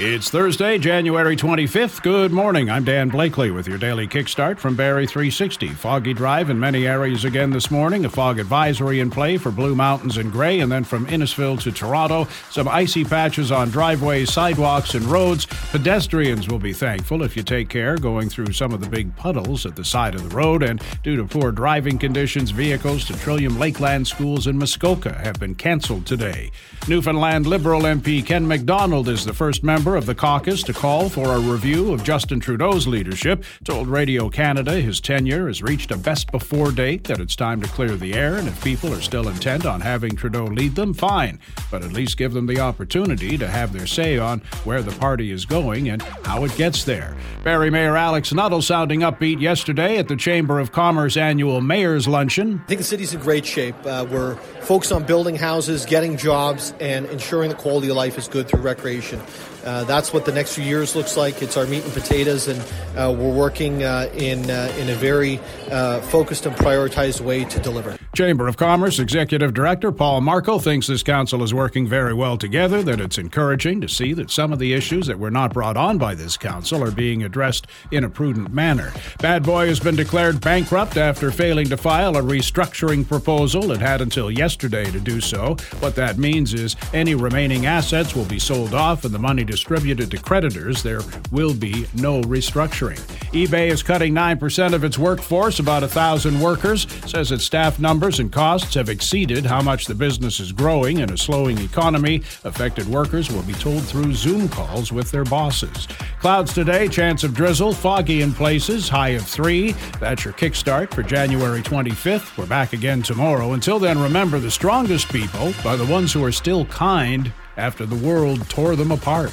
It's Thursday, January 25th. Good morning. I'm Dan Blakely with your daily kickstart from Barrie 360. Foggy drive in many areas again this morning. A fog advisory in play for Blue Mountains and Grey, and then from Innisfil to Toronto. Some icy patches on driveways, sidewalks, and roads. Pedestrians will be thankful if you take care going through some of the big puddles at the side of the road. And due to poor driving conditions, vehicles to Trillium Lakeland schools in Muskoka have been cancelled today. Newfoundland Liberal MP Ken McDonald is the first member member of the caucus to call for a review of Justin Trudeau's leadership, told Radio Canada his tenure has reached a best before date, that it's time to clear the air, and if people are still intent on having Trudeau lead them, fine. But at least give them the opportunity to have their say on where the party is going and how it gets there. Barrie Mayor Alex Nuttall sounding upbeat yesterday at the Chamber of Commerce annual Mayor's Luncheon. I think the city's in great shape. Uh, we're focused on building houses, getting jobs, and ensuring the quality of life is good through recreation. Uh, that's what the next few years looks like. It's our meat and potatoes, and uh, we're working uh, in uh, in a very uh, focused and prioritized way to deliver. Chamber of Commerce Executive Director Paul Markle thinks this council is working very well together. That it's encouraging to see that some of the issues that were not brought on by this council are being addressed in a prudent manner. Bad Boy has been declared bankrupt after failing to file a restructuring proposal. It had until yesterday to do so. What that means is any remaining assets will be sold off and the money distributed to creditors. There will be no restructuring. eBay is cutting 9% of its workforce, about 1,000 workers, says its staff numbers and costs have exceeded how much the business is growing in a slowing economy. Affected workers will be told through Zoom calls with their bosses. Clouds today, chance of drizzle, foggy in places, high of 3. That's your kickstart for January 25th. We're back again tomorrow. Until then, remember the strongest people are the ones who are still kind after the world tore them apart.